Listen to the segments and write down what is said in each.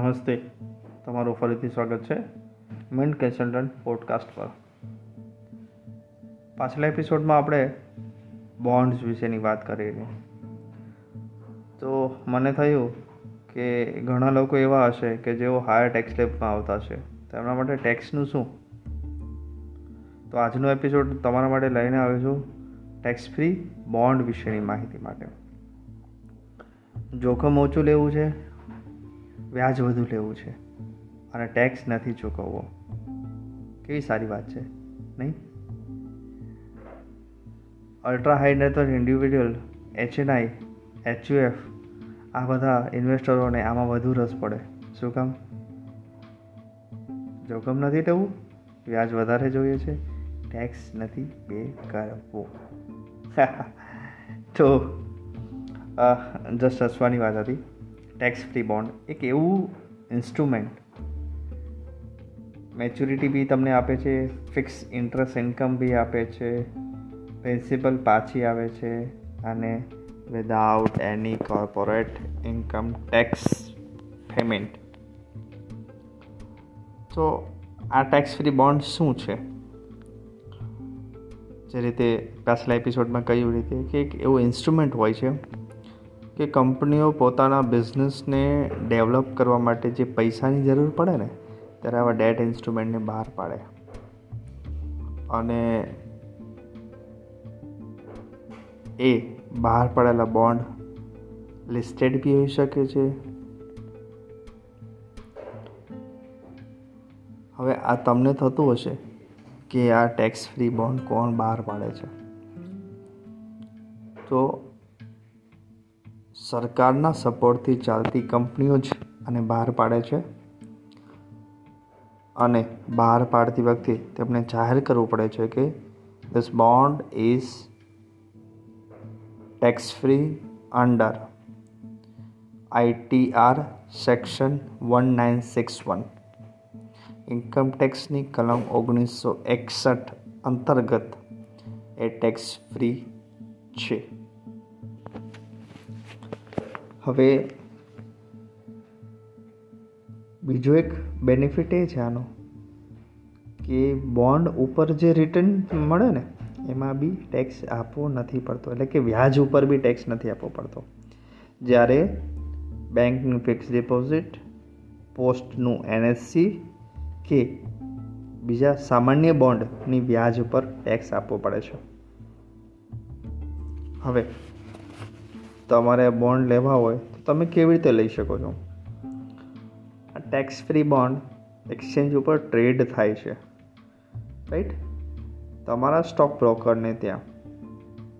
નમસ્તે. તમારું ફરીથી સ્વાગત છે મિન્ટ કન્સલ્ટન્ટ પોડકાસ્ટ પર. પાછલા એપિસોડમાં આપણે બોન્ડ્સ વિશેની વાત કરી તો મને થયું કે ઘણા લોકો એવા હશે કે જેઓ હાયર ટેક્સ લેબમાં આવતા હશે. તેમના માટે ટેક્સનું શું? તો આજનો એપિસોડ તમારા માટે લઈને આવ્યો છું ટેક્સ ફ્રી બોન્ડ વિશેની માહિતી માટે. જોખમ ઓછું લેવું છે વ્યાજ વધુ લેવું છે અને ટેક્સ નથી ચૂકવવો. કેવી સારી વાત છે, નહીં? Ultra high net worth individual HNI HUF આ બધા ઇન્વેસ્ટરોને આમાં વધુ રસ પડે. શું કામ? જોખમ નથી લેવું, વ્યાજ વધારે જોઈએ છે ટેક્સ નથી પે કરવો તો જસ્ટ હસવાની વાત હતી. ટેક્સ ફ્રી બોન્ડ એક એવું ઇન્સ્ટ્રુમેન્ટ મેચ્યુરિટી બી તમને આપે છે ફિક્સ ઇન્ટરેસ્ટ ઇન્કમ બી આપે છે પ્રિન્સિપલ પાછી આવે છે અને without any corporate income tax payment તો આ ટેક્સ ફ્રી બોન્ડ શું છે? જે રીતે પાછલા એપિસોડમાં કહ્યું રીતે કે એક એવું ઇન્સ્ટ્રુમેન્ટ હોય છે કે કંપનીઓ પોતાના બિઝનેસને ડેવલપ કરવા માટે જે પૈસાની જરૂર પડે ને, ત્યારે આવા ડેટ ઇન્સ્ટ્રુમેન્ટને બહાર પાડે. અને એ બહાર પડેલા બોન્ડ લિસ્ટેડ બી હોઈ શકે છે. હવે આ તમને થતું હશે કે આ ટેક્સ ફ્રી બોન્ડ કોણ બહાર પાડે છે? તો સરકારના સપોર્ટથી ચાલતી કંપનીઓ જ આને બહાર પાડે છે અને બહાર પાડતી વખતે તેમને જાહેર કરવું પડે છે કે this bond is tax free under ITR section one nine six one income ટેક્સની કલમ ઓગણીસો એકસઠ અંતર્ગત એ ટેક્સ ફ્રી છે. હવે બીજો એક બેનિફિટ એ છે આનો, કે બોન્ડ ઉપર જે રિટર્ન મળે ને, એમાં બી ટેક્સ આપવો નથી પડતો. એટલે કે વ્યાજ ઉપર બી ટેક્સ નથી આપવો પડતો. જ્યારે બેંકનું ફિક્સ ડિપોઝિટ પોસ્ટનું એનએસસી કે બીજા સામાન્ય બોન્ડની વ્યાજ ઉપર ટેક્સ આપવો પડે છે. હવે તમારે બોન્ડ લેવા હોય, તો તમે કેવી રીતે લઈ શકો છો? આ ટેક્સ ફ્રી બોન્ડ એક્સચેન્જ ઉપર ટ્રેડ થાય છે. રાઈટ તમારા સ્ટોક બ્રોકરને ત્યાં.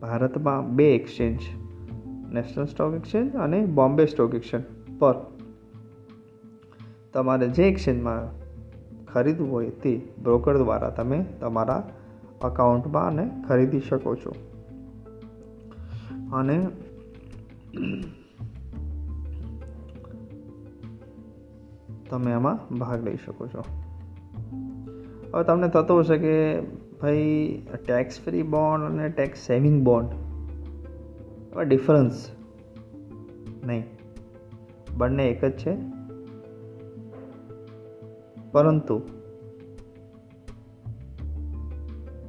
ભારતમાં બે એક્સચેન્જ નેશનલ સ્ટોક એક્સચેન્જ અને બોમ્બે સ્ટોક એક્સચેન્જ પર. તમારે જે એક્સચેન્જમાં ખરીદવું હોય તે બ્રોકર દ્વારા તમે તમારા અકાઉન્ટમાં અને ખરીદી શકો છો. અને તમે એમાં ભાગ લઈ શકો છો. હવે તમને થતું હશે કે ભાઈ ટેક્સ ફ્રી બોન્ડ અને ટેક્સ સેવિંગ બોન્ડ એમાં ડિફરન્સ નહીં. બંને એક જ છે. પરંતુ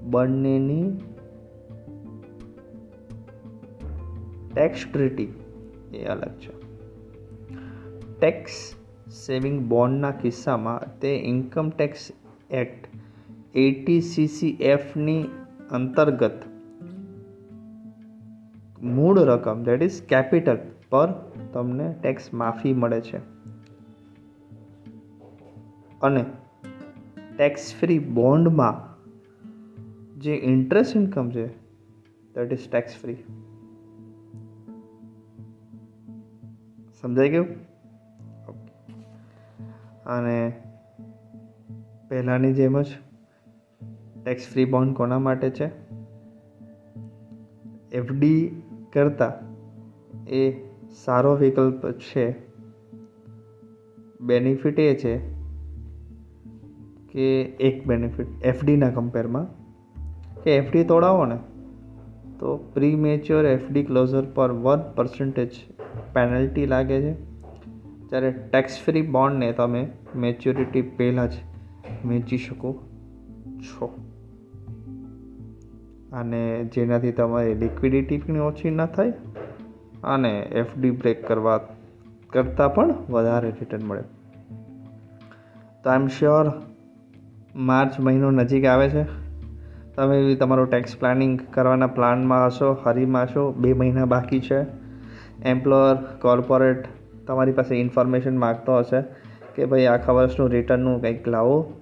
બંનેની ટેક્સ ટ્રીટી એ અલગ છે. ટેક્સ સેવિંગ બોન્ડના કિસ્સામાં તે ઇન્કમ ટેક્સ એક્ટ એટીસીસીએફની એફની અંતર્ગત મૂળ રકમ દેટ ઇઝ કેપિટલ પર તમને ટેક્સ માફી મળે છે. અને ટેક્સ ફ્રી બોન્ડમાં જે ઇન્ટરેસ્ટ ઇન્કમ છે દેટ ઇઝ ટેક્સ ફ્રી સમજાઈ ગયું? અને પહેલાંની જેમ જ ટેક્સ ફ્રી બોન્ડ કોના માટે છે? એફડી કરતાં એ સારો વિકલ્પ છે. બેનિફિટ એ છે કે એક બેનિફિટ એફડીના કમ્પેરમાં કે એફડી તોડાવો ને. તો પ્રી મેચ્યોર એફડી ક્લોઝર પર વન પર્સન્ટેજ પેનલ્ટી લાગે છે. જ્યારે ટેક્સ ફ્રી બોન્ડને તમે મેચ્યોરિટી પહેલાં જ વેચી શકો છો. અને જેનાથી તમારી લિક્વિડિટી પણ ઓછી ન થાય અને એફડી બ્રેક કરવા કરતાં પણ વધારે રિટર્ન મળે. તો આઈ એમ શ્યોર માર્ચ મહિનો નજીક આવે છે. તમે તમારું ટેક્સ પ્લાનિંગ કરવાના પ્લાનમાં હશો, હરીમાં હશો, બે મહિના બાકી છે. એમ્પ્લોયર કોર્પોરેટ તમારી પાસે ઇન્ફોર્મેશન માગતો હશે કે ભાઈ આખા વર્ષનું રિટર્નનું કંઈક લાવો,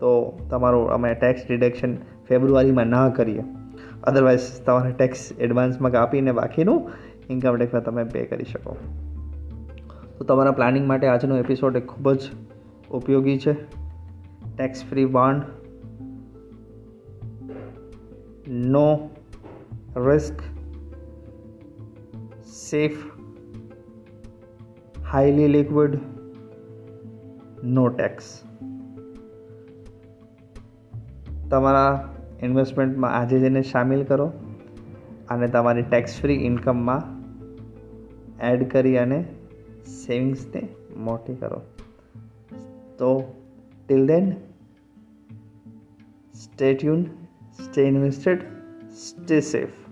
તો તમારું અમે ટેક્સ ડિડક્શન ફેબ્રુઆરીમાં ના કરીએ. અદરવાઇઝ તમારે ટેક્સ એડવાન્સમાં કાપીને બાકીનું ઇન્કમ ટેક્સમાં તમે પે કરી શકો. તો તમારા પ્લાનિંગ માટે આજનો એપિસોડ એ ખૂબ જ ઉપયોગી છે. Tax free bond no risk safe highly liquid no tax તમારા ઇન્વેસ્ટમેન્ટમાં આજે જઈને સામેલ કરો અને તમારી ટેક્સ ફ્રી ઇન્કમમાં એડ કરી અને સેવિંગ્સને મોટી કરો. તો till then stay tune stay invested stay safe